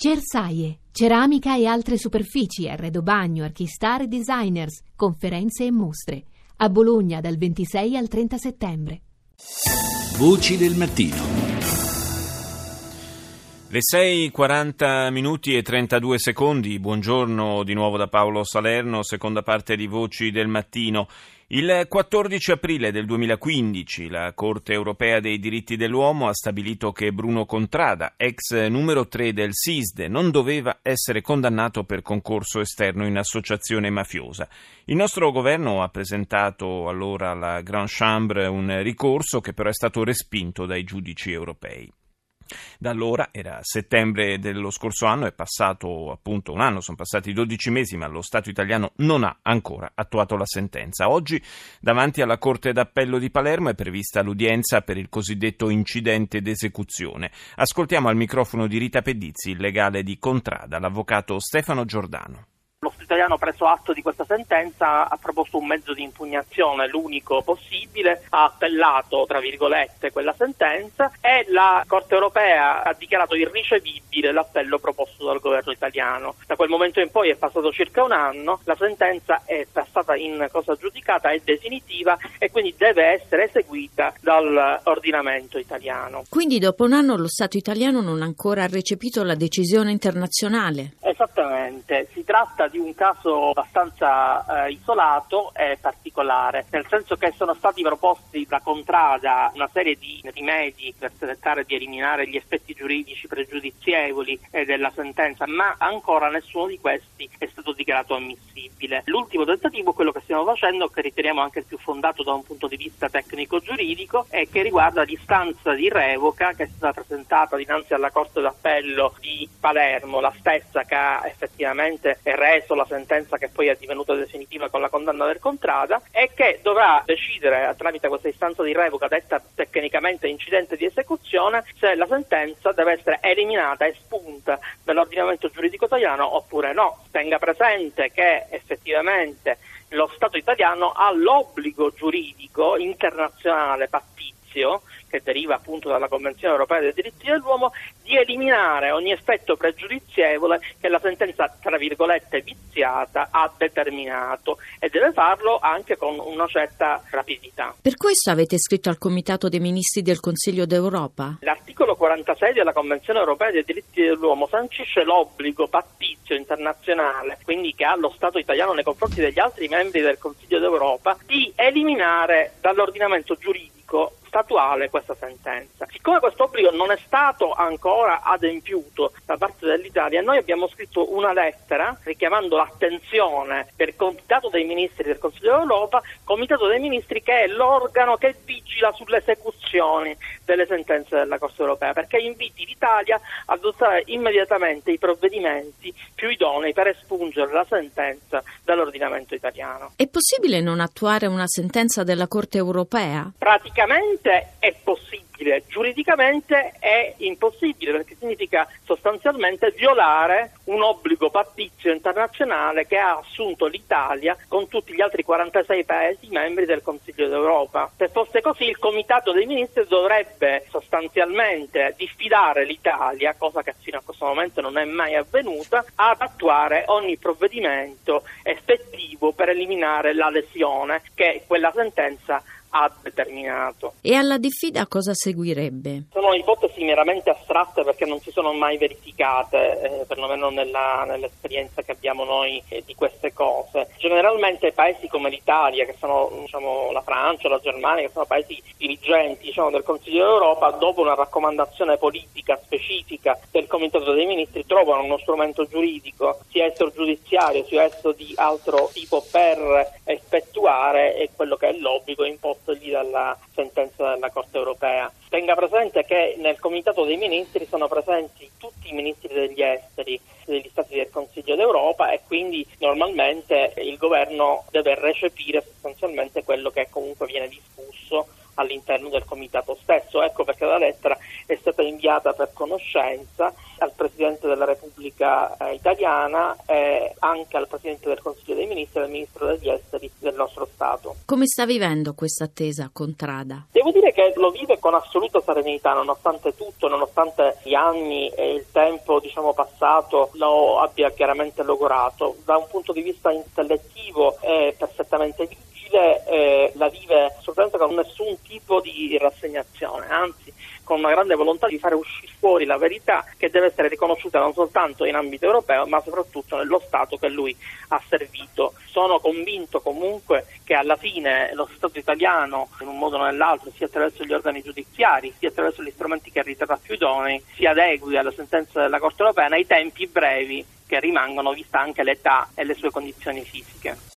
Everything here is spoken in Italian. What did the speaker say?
Cersaie, ceramica e altre superfici, arredo bagno, archistar e designers, conferenze e mostre. A Bologna dal 26 al 30 settembre. Voci del mattino. Le 6.40 minuti e 32 secondi, buongiorno di nuovo da Paolo Salerno, seconda parte di Voci del Mattino. Il 14 aprile del 2015 la Corte europea dei diritti dell'uomo ha stabilito che Bruno Contrada, ex numero 3 del SISDE, non doveva essere condannato per concorso esterno in associazione mafiosa. Il nostro governo ha presentato allora alla Grand Chambre un ricorso che però è stato respinto dai giudici europei. Da allora, era settembre dello scorso anno, è passato appunto un anno, sono passati 12 mesi, ma lo Stato italiano non ha ancora attuato la sentenza. Oggi, davanti alla Corte d'Appello di Palermo, è prevista l'udienza per il cosiddetto incidente d'esecuzione. Ascoltiamo al microfono di Rita Pedizzi, il legale di Contrada, l'avvocato Stefano Giordano. Italiano, preso atto di questa sentenza, ha proposto un mezzo di impugnazione, l'unico possibile, ha appellato, tra virgolette, quella sentenza e la Corte europea ha dichiarato irricevibile l'appello proposto dal governo italiano. Da quel momento in poi è passato circa un anno, la sentenza è passata in cosa giudicata, è definitiva e quindi deve essere eseguita dall'ordinamento italiano. Quindi dopo un anno lo Stato italiano non ha ancora recepito la decisione internazionale? Esattamente, si tratta di un caso abbastanza eh, isolato e particolare, nel senso che sono stati proposti da Contrada una serie di rimedi per cercare di eliminare gli effetti giuridici pregiudizievoli eh, della sentenza, ma ancora nessuno di questi è stato dichiarato ammissibile. L'ultimo tentativo, quello che stiamo facendo, che riteniamo anche il più fondato da un punto di vista tecnico-giuridico, è che riguarda l'istanza di revoca che è stata presentata dinanzi alla Corte d'Appello di Palermo, la stessa che ha effettivamente reso la sentenza che poi è divenuta definitiva con la condanna del Contrada e che dovrà decidere tramite questa istanza di revoca detta tecnicamente incidente di esecuzione se la sentenza deve essere eliminata, espunta dall'ordinamento giuridico italiano oppure no. Tenga presente che effettivamente lo Stato italiano ha l'obbligo giuridico internazionale pattizio che deriva appunto dalla Convenzione europea dei diritti dell'uomo, di eliminare ogni effetto pregiudizievole che la sentenza, tra virgolette, viziata ha determinato e deve farlo anche con una certa rapidità. Per questo avete scritto al Comitato dei Ministri del Consiglio d'Europa? L'articolo 46 della Convenzione europea dei diritti dell'uomo sancisce l'obbligo pattizio internazionale, quindi che ha lo Stato italiano nei confronti degli altri membri del Consiglio d'Europa, di eliminare dall'ordinamento giuridico statuale questa sentenza. Siccome questo obbligo non è stato ancora adempiuto da parte dell'Italia, noi abbiamo scritto una lettera richiamando l'attenzione del Comitato dei Ministri del Consiglio d'Europa, Comitato dei Ministri che è l'organo che vigila sulle esecuzioni delle sentenze della Corte europea, perché inviti l'Italia ad adottare immediatamente i provvedimenti più idonei per espungere la sentenza dall'ordinamento italiano. È possibile non attuare una sentenza della Corte europea? Praticamente è possibile, giuridicamente è impossibile perché significa sostanzialmente violare un obbligo pattizio internazionale che ha assunto l'Italia con tutti gli altri 46 Paesi membri del Consiglio d'Europa. Se fosse così il Comitato dei Ministri dovrebbe sostanzialmente diffidare l'Italia, cosa che fino a questo momento non è mai avvenuta, ad attuare ogni provvedimento effettivo per eliminare la lesione che quella sentenza ha determinato. E alla diffida cosa seguirebbe? Sono ipotesi meramente astratte perché non si sono mai verificate, eh, perlomeno nella, nell'esperienza che abbiamo noi eh, di queste cose. Generalmente paesi come l'Italia, che sono diciamo, la Francia, la Germania, che sono paesi dirigenti diciamo, del Consiglio d'Europa, dopo una raccomandazione politica specifica del Comitato dei Ministri trovano uno strumento giuridico, sia esso giudiziario, sia esso di altro tipo per effettuare quello che è l'obbligo imposto postogli dalla sentenza della Corte europea. Tenga presente che nel Comitato dei Ministri sono presenti tutti i ministri degli esteri degli Stati del Consiglio d'Europa e quindi normalmente il governo deve recepire sostanzialmente quello che comunque viene discusso all'interno del comitato stesso. Ecco perché la lettera inviata per conoscenza al Presidente della Repubblica eh, italiana e anche al Presidente del Consiglio dei Ministri e al Ministro degli Esteri del nostro Stato. Come sta vivendo questa attesa Contrada? Devo dire che lo vive con assoluta serenità, nonostante tutto, nonostante gli anni e il tempo diciamo, passato lo abbia chiaramente logorato. Da un punto di vista intellettivo è perfettamente vigile, eh, la vive assolutamente con nessun tipo di rassegnazione, anzi con una grande volontà di fare uscire fuori la verità che deve essere riconosciuta non soltanto in ambito europeo ma soprattutto nello Stato che lui ha servito. Sono convinto comunque che alla fine lo Stato italiano in un modo o nell'altro sia attraverso gli organi giudiziari sia attraverso gli strumenti che riterrà più idonei si adegui alla sentenza della Corte europea nei tempi brevi che rimangono vista anche l'età e le sue condizioni fisiche.